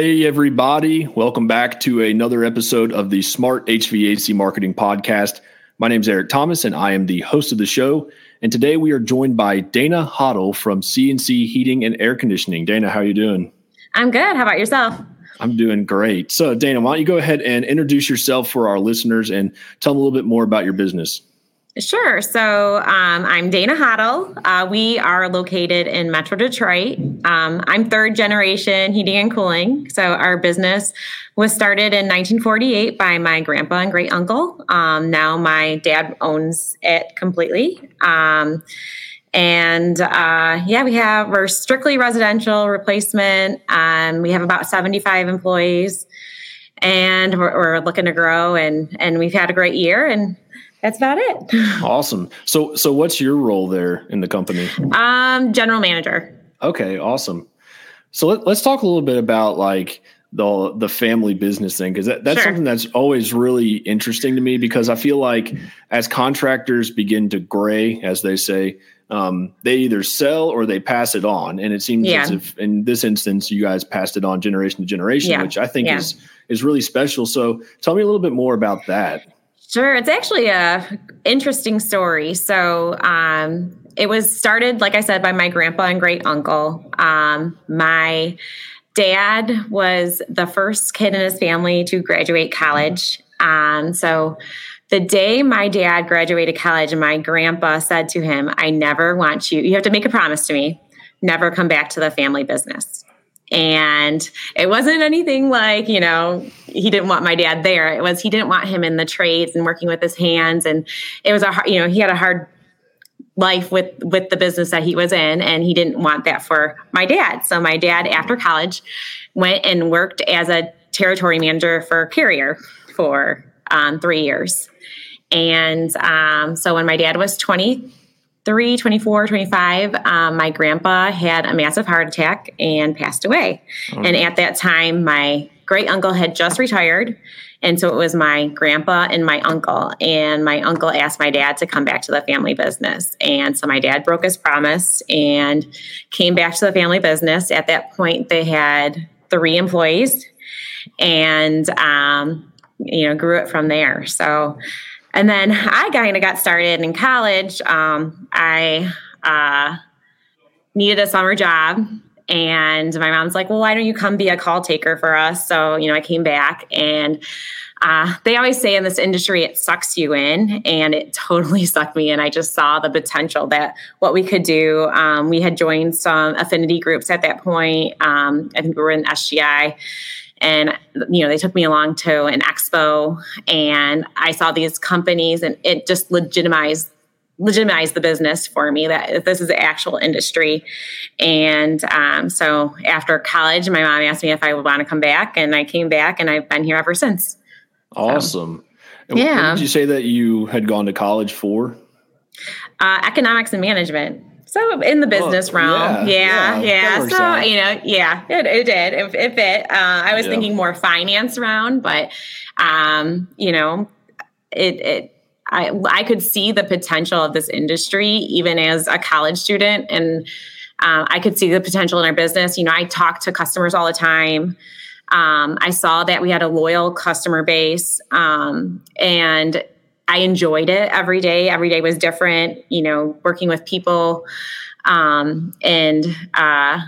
Hey, everybody. Welcome back to another episode of the Smart HVAC Marketing Podcast. My name is Eric Thomas, and I am the host of the show. And today we are joined by Dana Hoddle from CNC Heating and Air Conditioning. Dana, how are you doing? I'm good. How about yourself? I'm doing great. So, Dana, why don't you go ahead and introduce yourself for our listeners and tell them a little bit more about your business? Sure. So um, I'm Dana Hoddle. Uh, we are located in Metro Detroit. Um, I'm third generation heating and cooling. So our business was started in 1948 by my grandpa and great uncle. Um, now my dad owns it completely. Um, and uh, yeah, we have we're strictly residential replacement. Um, we have about 75 employees, and we're, we're looking to grow. and And we've had a great year and that's about it. Awesome. So, so what's your role there in the company? Um, general manager. Okay, awesome. So let, us talk a little bit about like the the family business thing because that, that's sure. something that's always really interesting to me because I feel like as contractors begin to gray, as they say, um, they either sell or they pass it on, and it seems yeah. as if in this instance you guys passed it on generation to generation, yeah. which I think yeah. is is really special. So tell me a little bit more about that. Sure, it's actually a interesting story. So um, it was started, like I said, by my grandpa and great uncle. Um, my dad was the first kid in his family to graduate college. Um, so the day my dad graduated college, my grandpa said to him, "I never want you. You have to make a promise to me, never come back to the family business." And it wasn't anything like, you know, he didn't want my dad there. It was he didn't want him in the trades and working with his hands. And it was a hard, you know, he had a hard life with with the business that he was in and he didn't want that for my dad. So my dad after college went and worked as a territory manager for Carrier for um, three years. And um, so when my dad was 20, 23, 24, 25, um, my grandpa had a massive heart attack and passed away. Oh. And at that time, my great uncle had just retired. And so it was my grandpa and my uncle. And my uncle asked my dad to come back to the family business. And so my dad broke his promise and came back to the family business. At that point, they had three employees and, um, you know, grew it from there. So, and then I kind of got started in college. Um, I uh, needed a summer job. And my mom's like, well, why don't you come be a call taker for us? So, you know, I came back and uh, they always say in this industry, it sucks you in, and it totally sucked me in. I just saw the potential that what we could do. Um, we had joined some affinity groups at that point. Um, I think we were in SGI and you know they took me along to an expo and i saw these companies and it just legitimized legitimized the business for me that this is the actual industry. And um, so after college my mom asked me if i would want to come back and i came back and i've been here ever since. Awesome. So, yeah. did you say that you had gone to college for? Uh, economics and management so in the business realm, yeah, yeah. yeah. So out. you know, yeah, it, it did. If it, fit, uh, I was yeah. thinking more finance round, but um, you know, it it. I, I could see the potential of this industry even as a college student and uh, i could see the potential in our business you know i talk to customers all the time um, i saw that we had a loyal customer base um, and I enjoyed it every day. Every day was different, you know, working with people. Um, and, uh,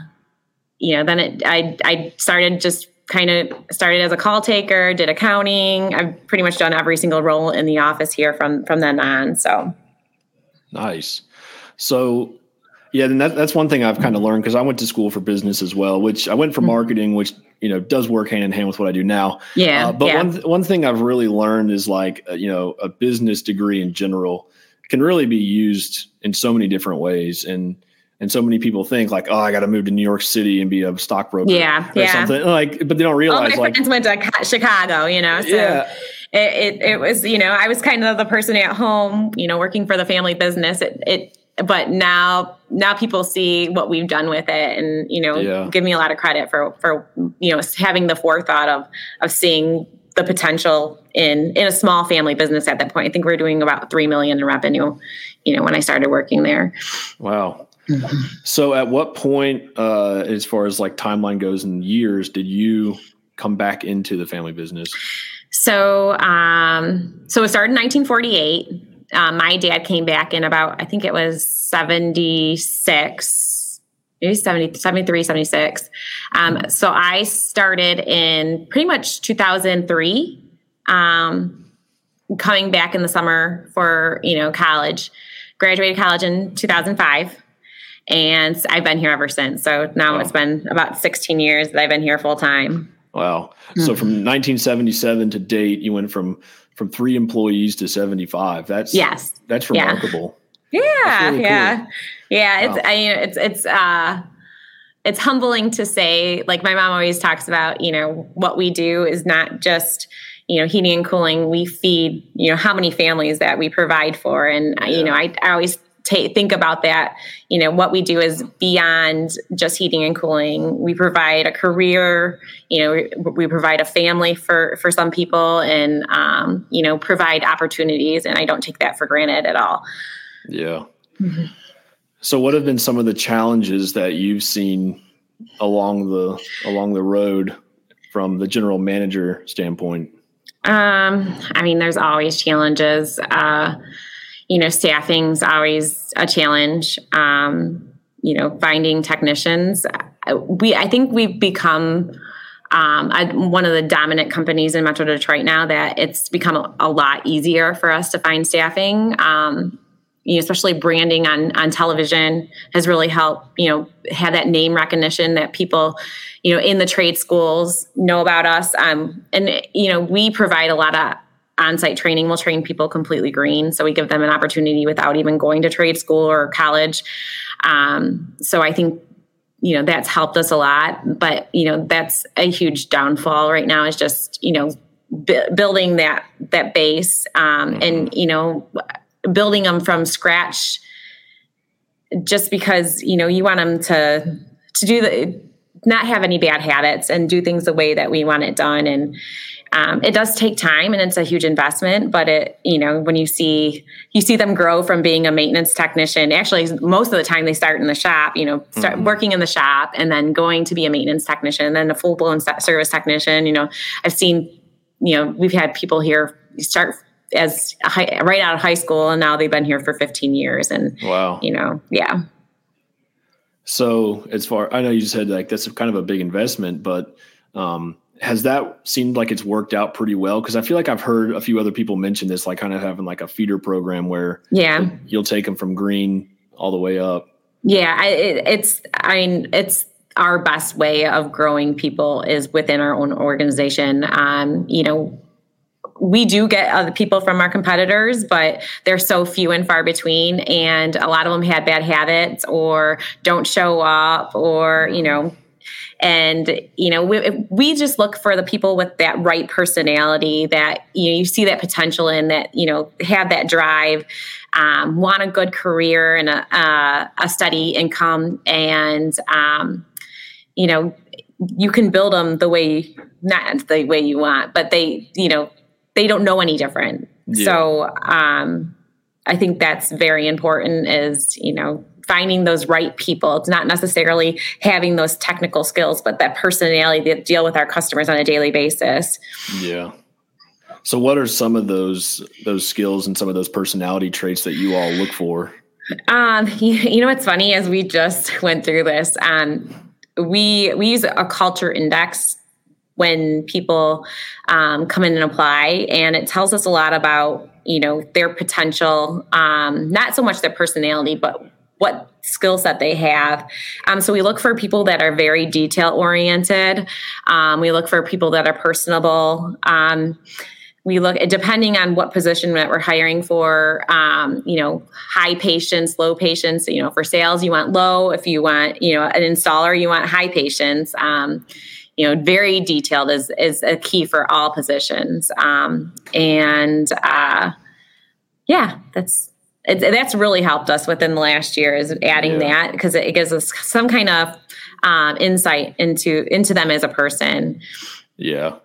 you know, then it, I, I started just kind of started as a call taker, did accounting. I've pretty much done every single role in the office here from, from then on. So nice. So yeah, then that, that's one thing I've kind of learned because I went to school for business as well, which I went for mm-hmm. marketing, which you know does work hand in hand with what I do now. Yeah. Uh, but yeah. one th- one thing I've really learned is like uh, you know a business degree in general can really be used in so many different ways and. And so many people think like, oh, I got to move to New York City and be a stockbroker, yeah, or yeah. something like. But they don't realize. All my like, friends went to Chicago, you know. So yeah. It, it, it was you know I was kind of the person at home, you know, working for the family business. It it but now now people see what we've done with it and you know yeah. give me a lot of credit for for you know having the forethought of of seeing the potential in in a small family business at that point i think we are doing about 3 million in revenue you know when i started working there wow Mm-hmm. So, at what point, uh, as far as like timeline goes in years, did you come back into the family business? So, um, so it started in 1948. Uh, my dad came back in about, I think it was 76, maybe 70, 73, 76. Um, so I started in pretty much 2003, um, coming back in the summer for, you know, college. Graduated college in 2005 and I've been here ever since. So now wow. it's been about 16 years that I've been here full time. Wow. Mm-hmm. So from 1977 to date, you went from from three employees to 75. That's yes, that's remarkable. Yeah, yeah, really yeah. Cool. yeah. It's wow. I mean, it's it's uh it's humbling to say. Like my mom always talks about, you know, what we do is not just you know heating and cooling we feed you know how many families that we provide for and yeah. you know I, I always think about that. You know what we do is beyond just heating and cooling. We provide a career you know we, we provide a family for for some people and um, you know provide opportunities and i don't take that for granted at all. Yeah. Mm-hmm. so what have been some of the challenges that you've seen along the along the road from the general manager standpoint? Um i mean there's always challenges. Uh you know, staffing's always a challenge. Um, you know, finding technicians. We, I think we've become um, I, one of the dominant companies in Metro Detroit now that it's become a, a lot easier for us to find staffing. Um, you know, especially branding on on television has really helped. You know, have that name recognition that people, you know, in the trade schools know about us. Um, and you know, we provide a lot of on-site training will train people completely green. So we give them an opportunity without even going to trade school or college. Um, so i think you know that's helped us a lot but you know that's a huge downfall right now is just you know b- building that that base um, mm-hmm. and you know building them from scratch just because you know you want them to to do the not have any bad habits and do things the way that we want it done. And um, it does take time and it's a huge investment but it you know when you see you see them grow from being a maintenance technician actually most of the time they start in the shop you know start mm-hmm. working in the shop and then going to be a maintenance technician and then a full-blown service technician you know. I've seen you know we've had people here start as high, right out of high school and now they've been here for 15 years and wow. you know yeah. So as far i know you said like that's kind of a big investment but um has that seemed like it's worked out pretty well? Because I feel like I've heard a few other people mention this, like kind of having like a feeder program where yeah, you'll take them from green all the way up. Yeah, I, it, it's I mean it's our best way of growing people is within our own organization. Um, you know, we do get other people from our competitors, but they're so few and far between. And a lot of them had bad habits or don't show up or, you know, and you know we, we just look for the people with that right personality that you know you see that potential in that you know have that drive um, want a good career and a, a, a steady income and um, you know you can build them the way not the way you want but they you know they don't know any different yeah. so um, i think that's very important is you know finding those right people. It's not necessarily having those technical skills, but that personality to deal with our customers on a daily basis. Yeah. So what are some of those those skills and some of those personality traits that you all look for? Um, you, you know what's funny as we just went through this, um, we we use a culture index when people um, come in and apply, and it tells us a lot about you know their potential, um, not so much their personality, but what skill set they have. Um, so we look for people that are very detail oriented. Um, we look for people that are personable. Um, we look depending on what position that we're hiring for. Um, you know, high patience, low patience. You know, for sales, you want low. If you want, you know, an installer, you want high patience. Um, you know, very detailed is is a key for all positions. Um, and uh, yeah, that's it, that's really helped us within the last year is adding yeah. that because it, gives us some kind of um, insight into into them as a person. Yeah,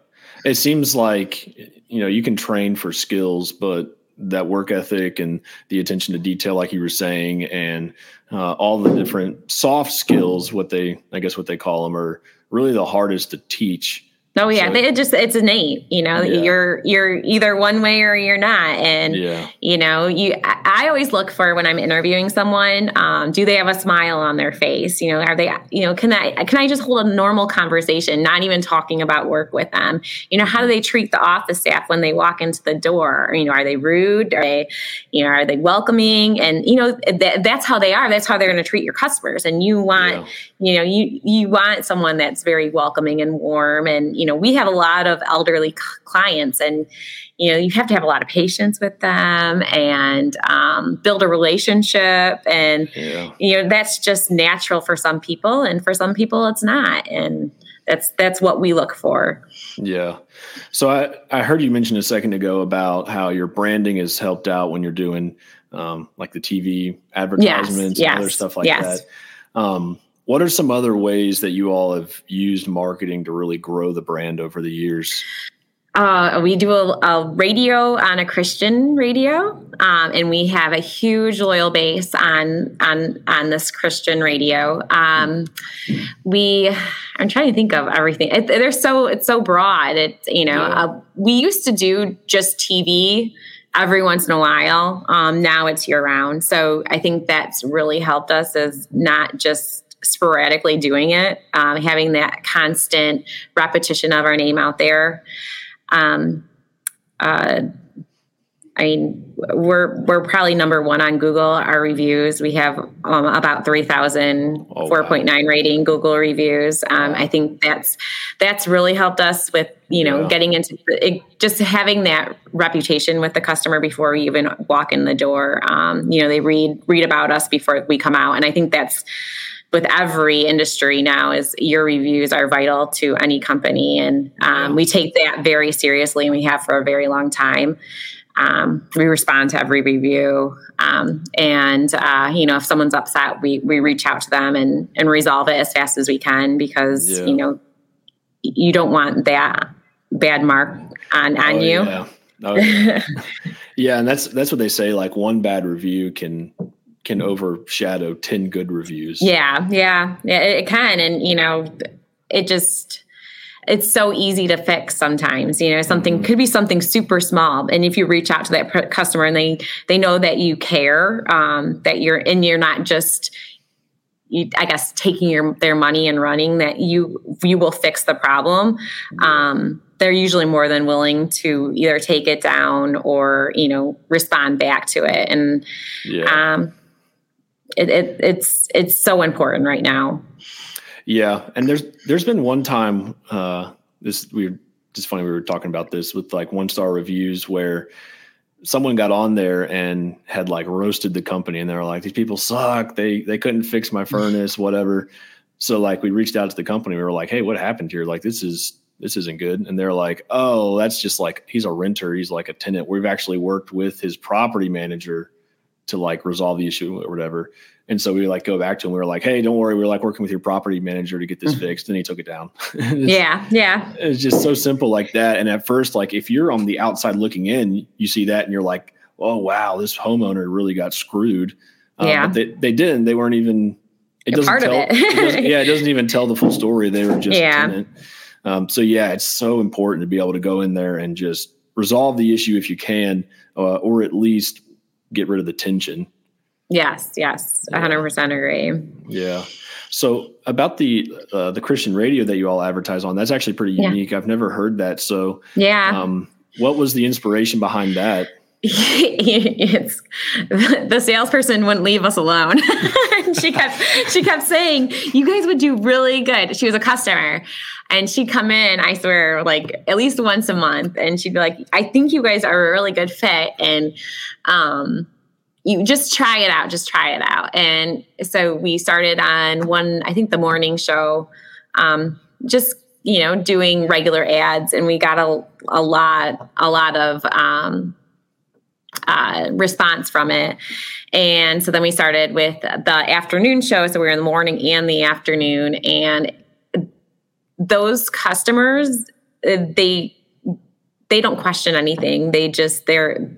it seems like you know you can train for skills, but that work ethic and the attention to detail, like you were saying, and uh, all the different soft skills, what they, I guess, what they call them, are really the hardest to teach Oh yeah, so, it just it's innate, you know. Yeah. You're you're either one way or you're not, and yeah. you know, you. I, always look for when I'm interviewing someone, um, do they have a smile on their face? You know, are they, you know, can I can I just hold a normal conversation, not even talking about work with them? You know, how do they treat the office staff when they walk into the door? You know, are they rude? Are they, you know, are they welcoming? And you know, th- that's how they are. That's how they're going to treat your customers. And you want, yeah. you know, you you want someone that's very welcoming and warm, and you know, we have a lot of elderly clients and you know you have to have a lot of patience with them and um, build a relationship and yeah. you know that's just natural for some people and for some people it's not and that's that's what we look for yeah so i i heard you mention a second ago about how your branding has helped out when you're doing um, like the tv advertisements yes, yes, and other stuff like yes. that um, what are some other ways that you all have used marketing to really grow the brand over the years? Uh, we do a, a, radio on a Christian radio, um, and we have a huge loyal base on on on this Christian radio. Um, we, I'm trying to think of everything. It, they're so it's so broad. It's you know, yeah. uh, we used to do just TV every once in a while. Um, now it's year round, so I think that's really helped us. Is not just sporadically doing it, um, having that constant repetition of our name out there. Um, uh, I mean, we're we're probably number one on Google. Our reviews, we have um, about 3,000 oh, 4.9 wow. rating Google reviews. Um, wow. I think that's that's really helped us with you know yeah. getting into it, just having that reputation with the customer before we even walk in the door. Um, you know, they read read about us before we come out, and I think that's with every industry now is your reviews are vital to any company and um, we take that very seriously and we have for a very long time um, we respond to every review um, and uh, you know if someone's upset we we reach out to them and and resolve it as fast as we can because yeah. you know you don't want that bad mark on on oh, you yeah. Oh, yeah. yeah and that's that's what they say like one bad review can can overshadow 10 good reviews. Yeah, yeah, yeah, it can. And, you know, it just, it's so easy to fix sometimes you know something mm-hmm. could be something super small and if you reach out to that customer and they they know that you care um, that you're and you're not just you, I guess taking your their money and running that you you will fix the problem. Um, they're usually more than willing to either take it down or you know respond back to it. And yeah. um, it, it, it's it's so important right now. Yeah, and there's there's been one time uh, this we were just funny we were talking about this with like one star reviews where someone got on there and had like roasted the company and they were like these people suck. They they couldn't fix my furnace whatever. So like we reached out to the company. We were like hey what happened here? Like this is this isn't good. And they're like oh that's just like he's a renter. He's like a tenant. We've actually worked with his property manager to like resolve the issue or whatever. And so we like go back to him. We were like, "Hey, don't worry. We are like working with your property manager to get this mm-hmm. fixed." And he took it down. yeah, yeah. It's just so simple like that. And at first, like if you're on the outside looking in, you see that and you're like, "Oh wow, this homeowner really got screwed." Um, yeah, but they they didn't. They weren't even. It doesn't part tell. It. it yeah, it doesn't even tell the full story. They were just yeah. Um, so yeah, it's so important to be able to go in there and just resolve the issue if you can, uh, or at least get rid of the tension. Yes, yes, hundred percent agree. Yeah. So about the uh, the Christian radio that you all advertise on, that's actually pretty yeah. unique. I've never heard that. So yeah, um, what was the inspiration behind that? it's the salesperson wouldn't leave us alone. she kept she kept saying, "You guys would do really good." She was a customer, and she'd come in. I swear, like at least once a month, and she'd be like, "I think you guys are a really good fit," and um, you just try it out. Just try it out. And so we started on one, I think, the morning show. Um, just you know, doing regular ads, and we got a a lot a lot of um, uh, response from it. And so then we started with the afternoon show. So we were in the morning and the afternoon. And those customers, uh, they they don't question anything. They just they're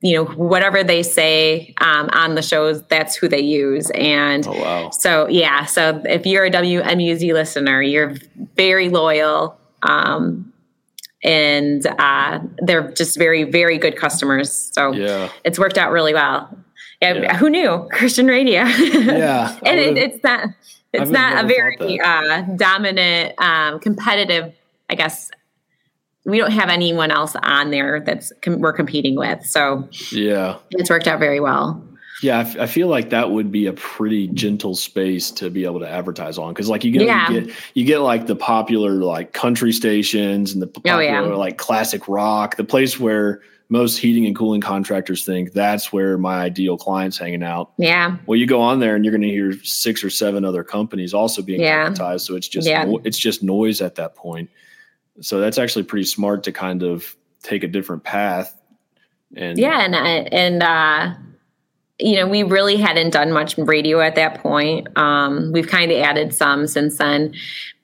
you know whatever they say um, on the shows that's who they use and oh, wow. so yeah so if you're a wmuz listener you're very loyal um, and uh, they're just very very good customers so yeah it's worked out really well yeah, yeah. who knew christian radio yeah and it, it's not it's not a very uh, dominant um, competitive i guess we don't have anyone else on there that's com- we're competing with. So yeah, it's worked out very well. Yeah, I, f- I feel like that would be a pretty gentle space to be able to advertise on because, like, you get, yeah. you get you get like the popular like country stations and the popular oh, yeah. like classic rock, the place where most heating and cooling contractors think that's where my ideal client's hanging out. Yeah. Well, you go on there and you're going to hear six or seven other companies also being yeah. advertised, so it's just yeah. no, it's just noise at that point. So that's actually pretty smart to kind of take a different path. And yeah, and and uh, you know we really hadn't done much radio at that point. Um, we've kind of added some since then,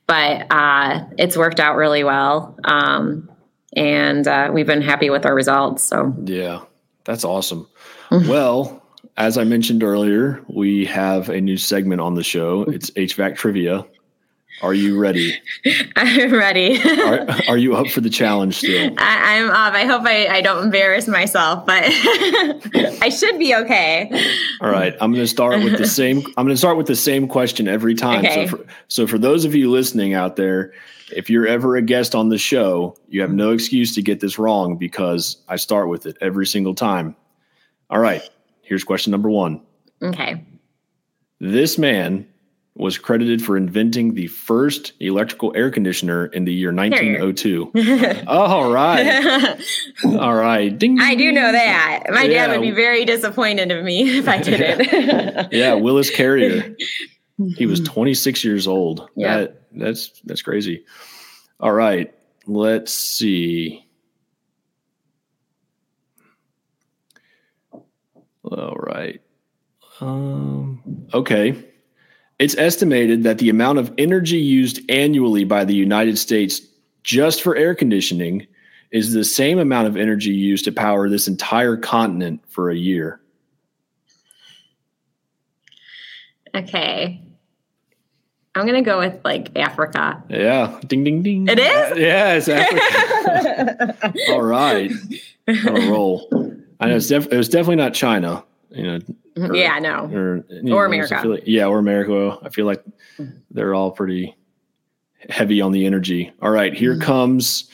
but uh, it's worked out really well, um, and uh, we've been happy with our results. So yeah, that's awesome. well, as I mentioned earlier, we have a new segment on the show. It's HVAC trivia. Are you ready? I'm ready. are, are, you up for the challenge still? I, am up. I hope I, I don't embarrass myself, but I should be okay. All right. I'm going to start with the same. I'm going to start with the same question every time. Okay. So, for, so for those of you listening out there, if you're ever a guest on the show, you have no excuse to get this wrong because I start with it every single time. All right. Here's question number one. Okay. This man was credited for inventing the first electrical air conditioner in the year 1902. All right. All right. Ding, I do know that. My yeah. dad would be very disappointed of me if I didn't. yeah, Willis Carrier. He was 26 years old. Yeah. That, that's that's crazy. All right. Let's see. All right. Um, okay. It's estimated that the amount of energy used annually by the United States just for air conditioning is the same amount of energy used to power this entire continent for a year. Okay. I'm going to go with like Africa. Yeah. Ding, ding, ding. It is? Uh, yeah, it's Africa. All right. On a roll. I know it's def- it was definitely not China. You know. Or, yeah, no. Or, or America. Like, yeah, or America. I feel like they're all pretty heavy on the energy. All right, here mm-hmm. comes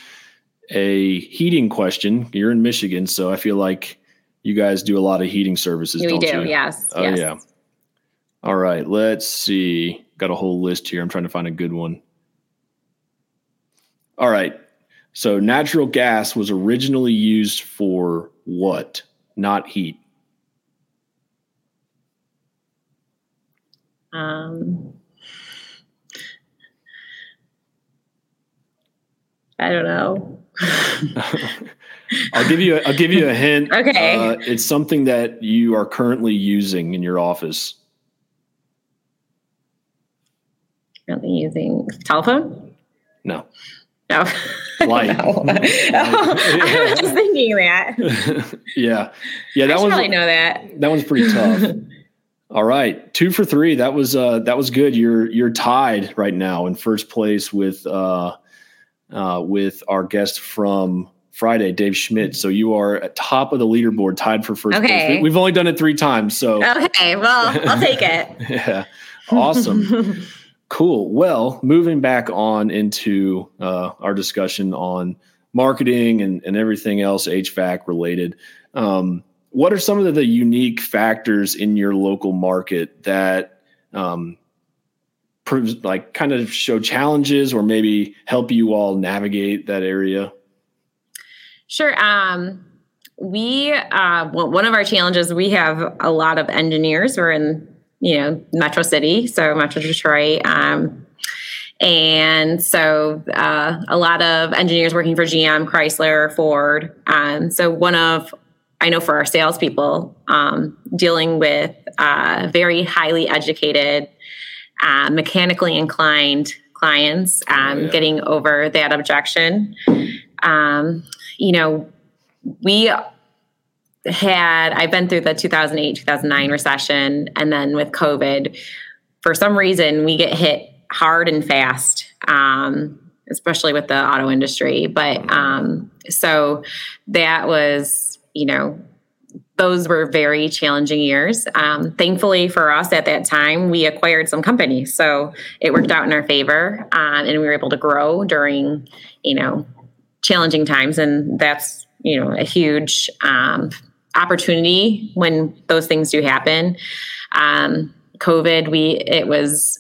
a heating question. You're in Michigan, so I feel like you guys do a lot of heating services. We do, you? yes. Oh yes. yeah. All right, let's see. Got a whole list here. I'm trying to find a good one. All right. So natural gas was originally used for what? Not heat. Um, I don't know. I'll give you. A, I'll give you a hint. Okay. Uh, it's something that you are currently using in your office. Currently using telephone. No. No. Light. no. no. I was just thinking that. yeah. Yeah. That I probably know that. That one's pretty tough. All right, two for three. That was uh, that was good. You're you're tied right now in first place with uh, uh, with our guest from Friday, Dave Schmidt. So you are at top of the leaderboard, tied for first okay. place. We've only done it three times, so okay. Well, I'll take it. yeah, awesome, cool. Well, moving back on into uh, our discussion on marketing and and everything else HVAC related. Um, what are some of the unique factors in your local market that um, like kind of show challenges or maybe help you all navigate that area? Sure. Um, we uh, one of our challenges we have a lot of engineers. We're in you know Metro City, so Metro Detroit. Um, and so uh, a lot of engineers working for GM, Chrysler, Ford. Um, so one of I know for our salespeople, um, dealing with uh, very highly educated, uh, mechanically inclined clients, um, oh, yeah. getting over that objection. Um, you know, we had I've been through the 2008 2009 recession, and then with COVID, for some reason we get hit hard and fast, um, especially with the auto industry. But um, so that was you know those were very challenging years. Um, thankfully for us at that time, we acquired some companies, so it worked out in our favor, um, and we were able to grow during, you know, challenging times, and that's you know a huge um, opportunity when those things do happen. Um, COVID, we it was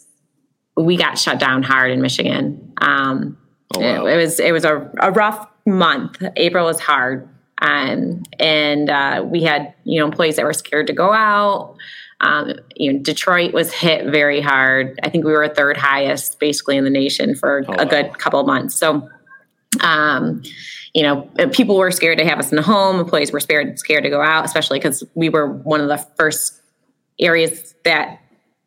we got shut down hard in Michigan. Um, oh, wow. it, it, was it was a, a rough month. April was hard um, and uh, we had you know employees that were scared to go out. Um, you know, Detroit was hit very hard. I think we were third highest basically in the nation for oh, a good wow. couple of months. So, um, you know, people were scared to have us in the home. Employees were scared scared to go out, especially because we were one of the first areas that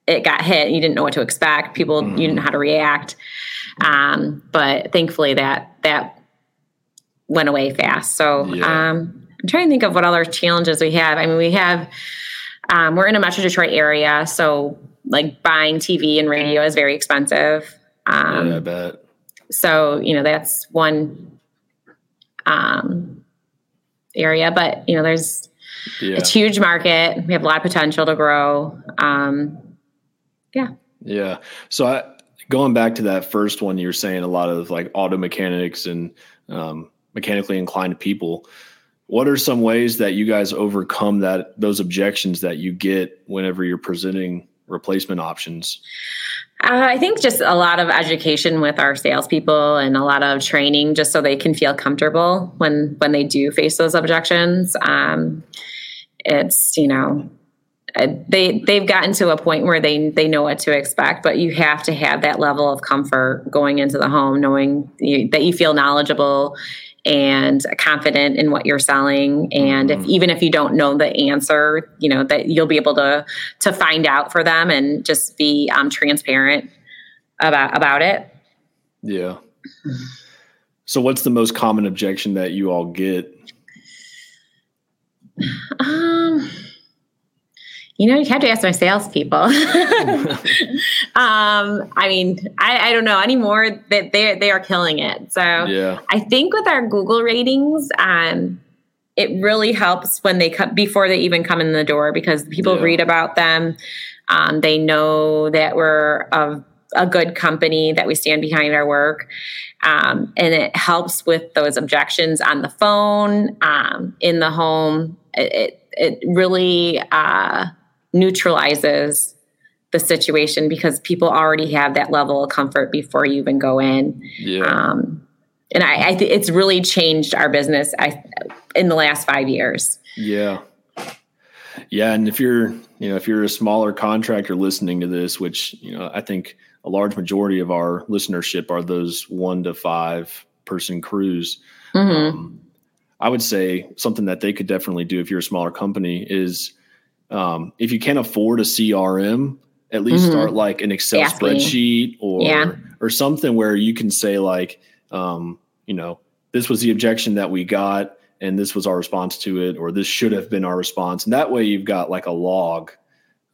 it got hit. You didn't know what to expect. People, mm. you didn't know how to react. Um, but thankfully, that that went away fast. So yeah. um, I'm trying to think of what other challenges we have. I mean, we have um, we're in a Metro Detroit area, so like buying TV and radio is very expensive. Um, yeah, I bet. So you know that's one um, area, but you know there's yeah. it's huge market. We have a lot of potential to grow. Um, yeah. Yeah. So I, going back to that first one, you were saying a lot of like auto mechanics and um, mechanically inclined people. What are some ways that you guys overcome that those objections that you get whenever you're presenting replacement options? Uh, I think just a lot of education with our salespeople and a lot of training, just so they can feel comfortable when when they do face those objections. Um, it's you know they they've gotten to a point where they they know what to expect but you have to have that level of comfort going into the home knowing you, that you feel knowledgeable and confident in what you're selling. And mm-hmm. if even if you don't know the answer you know that you'll be able to to find out for them and just be um, transparent about about it. Yeah. So what's the most common objection that you all get? Um you know, you have to ask my salespeople. um, I mean, I, I, don't know anymore that they they are killing it. So yeah. I think with our Google ratings, um, it really helps when they come before they even come in the door because people yeah. read about them. Um, they know that we're a, a, good company, that we stand behind our work. Um, and it helps with those objections on the phone, um, in the home. It, it, it really, uh, neutralizes the situation because people already have that level of comfort before you even go in. Yeah. Um, and I, I think it's really changed our business I, in the last five years. Yeah. Yeah. And if you're, you know, if you're a smaller contractor listening to this, which, you know, I think a large majority of our listenership are those one to five person crews. Mm-hmm. Um, I would say something that they could definitely do if you're a smaller company is um, if you can't afford a CRM, at least mm-hmm. start like an Excel spreadsheet or yeah. or something where you can say like, um, you know, this was the objection that we got, and this was our response to it, or this should have been our response, and that way you've got like a log.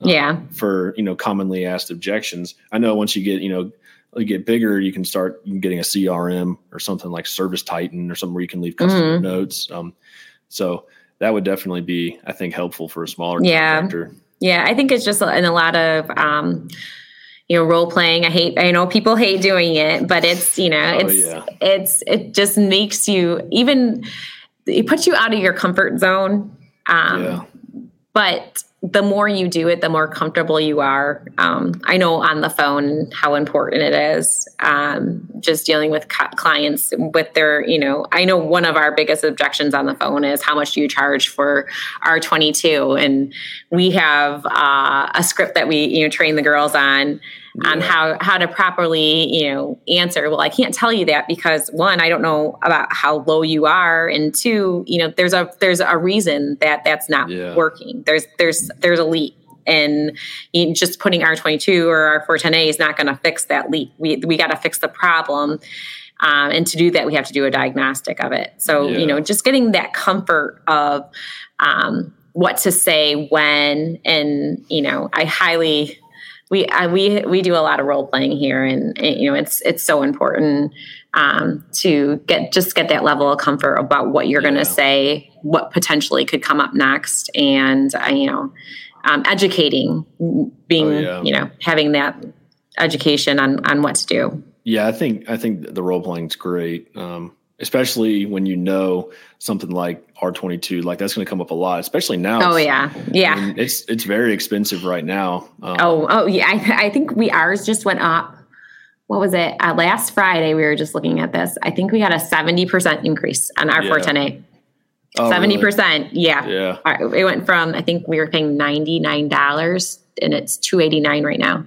Um, yeah. For you know commonly asked objections, I know once you get you know you get bigger, you can start getting a CRM or something like Service Titan or something where you can leave customer mm-hmm. notes. Um, so that would definitely be, I think, helpful for a smaller yeah. contractor. Yeah, I think it's just in a lot of um, you know role playing. I hate. I know people hate doing it, but it's you know oh, it's yeah. it's it just makes you even it puts you out of your comfort zone. Um, yeah. But the more you do it, the more comfortable you are. Um, I know on the phone how important it is. Um, just dealing with clients with their, you know, I know one of our biggest objections on the phone is how much do you charge for R22? and we have uh, a script that we, you know, train the girls on yeah. on how how to properly you know answer well i can't tell you that because one i don't know about how low you are and two you know there's a there's a reason that that's not yeah. working there's there's there's a leak and just putting r22 or r410a is not going to fix that leak we we got to fix the problem Um, and to do that, we have to do a diagnostic of it. So, yeah. you know, just getting that comfort of um, what to say when, and, you know, I highly, we, I, we, we do a lot of role playing here and, and you know, it's, it's so important um, to get just get that level of comfort about what you're yeah. going to say, what potentially could come up next, and uh, you know, um, educating, being oh, yeah. you know, having that education on on what to do. Yeah, I think I think the role playing is great, um, especially when you know something like R twenty two. Like that's going to come up a lot, especially now. Oh yeah, yeah. I mean, it's it's very expensive right now. Um, oh oh yeah, I, I think we ours just went up what was it? Uh, last Friday, we were just looking at this. I think we had a 70% increase on our yeah. 410A. Oh, 70%. Really? Yeah. Yeah. Right, it went from, I think we were paying $99 and it's 289 right now.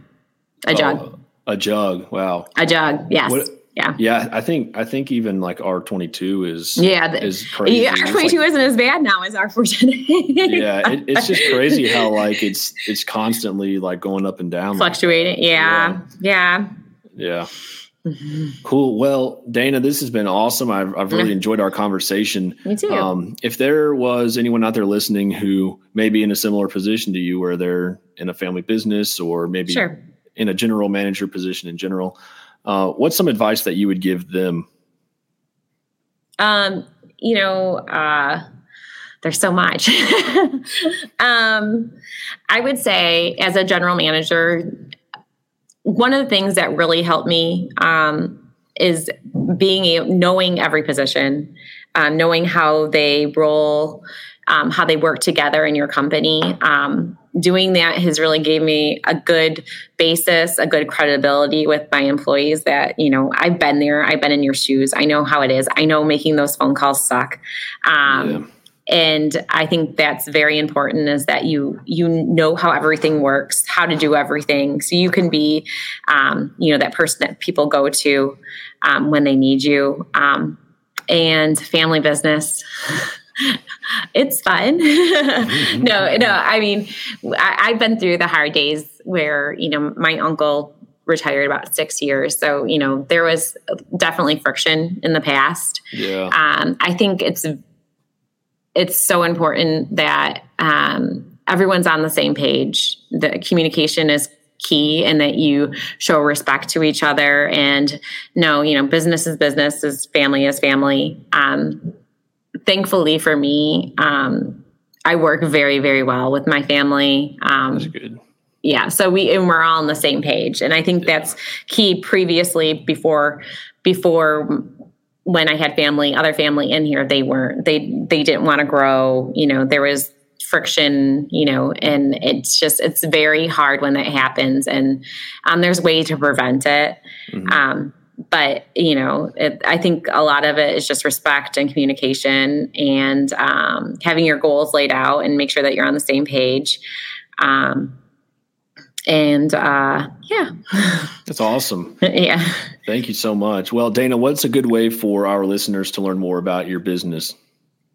A oh, jug. A jug. Wow. A jug. Yes. What, yeah. Yeah. I think, I think even like R22 is, yeah, the, is crazy. Yeah, R22 like, isn't as bad now as R410. yeah. It, it's just crazy how like it's, it's constantly like going up and down. Fluctuating. Like yeah. yeah. yeah. Mm-hmm. Cool. Well, Dana, this has been awesome. I've, I've really enjoyed our conversation. Me too. Um, if there was anyone out there listening who may be in a similar position to you, where they're in a family business or maybe sure. in a general manager position in general, uh, what's some advice that you would give them? Um, you know, uh, there's so much. um, I would say, as a general manager, one of the things that really helped me um, is being a, knowing every position, um, knowing how they roll, um, how they work together in your company. Um, doing that has really gave me a good basis, a good credibility with my employees. That you know, I've been there, I've been in your shoes, I know how it is. I know making those phone calls suck. Um, yeah and i think that's very important is that you you know how everything works how to do everything so you can be um, you know that person that people go to um, when they need you um, and family business it's fun no no i mean I, i've been through the hard days where you know my uncle retired about six years. So, you know, there was definitely friction in the past. Yeah. Um, I think it's it's so important that um, everyone's on the same page. The communication is key and that you show respect to each other and no you know business is business is family is family um, thankfully for me um, i work very very well with my family um, that's good yeah so we and we're all on the same page and i think yeah. that's key previously before before when I had family, other family in here, they weren't, they, they didn't want to grow. You know, there was friction, you know, and it's just, it's very hard when that happens. And um, there's way to prevent it. Mm-hmm. Um, but you know, it, I think a lot of it is just respect and communication and um, having your goals laid out and make sure that you're on the same page. Um, and uh, yeah, that's awesome. yeah, thank you so much. Well, Dana, what's a good way for our listeners to learn more about your business?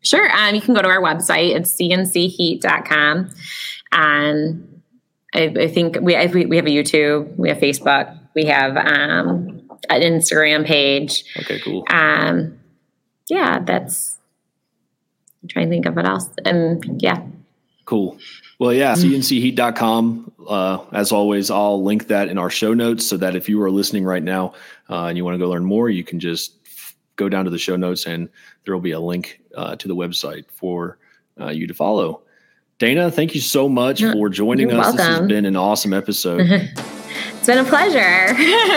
Sure, um, you can go to our website. It's cncheat.com, and I, I think we have, we have a YouTube, we have Facebook, we have um, an Instagram page. Okay, cool. Um, yeah, that's. I'm trying to think of what else, and yeah. Cool. Well, yeah, cncheat.com. Uh, as always, I'll link that in our show notes so that if you are listening right now uh, and you want to go learn more, you can just go down to the show notes and there will be a link uh, to the website for uh, you to follow. Dana, thank you so much for joining us. Welcome. This has been an awesome episode. it's been a pleasure.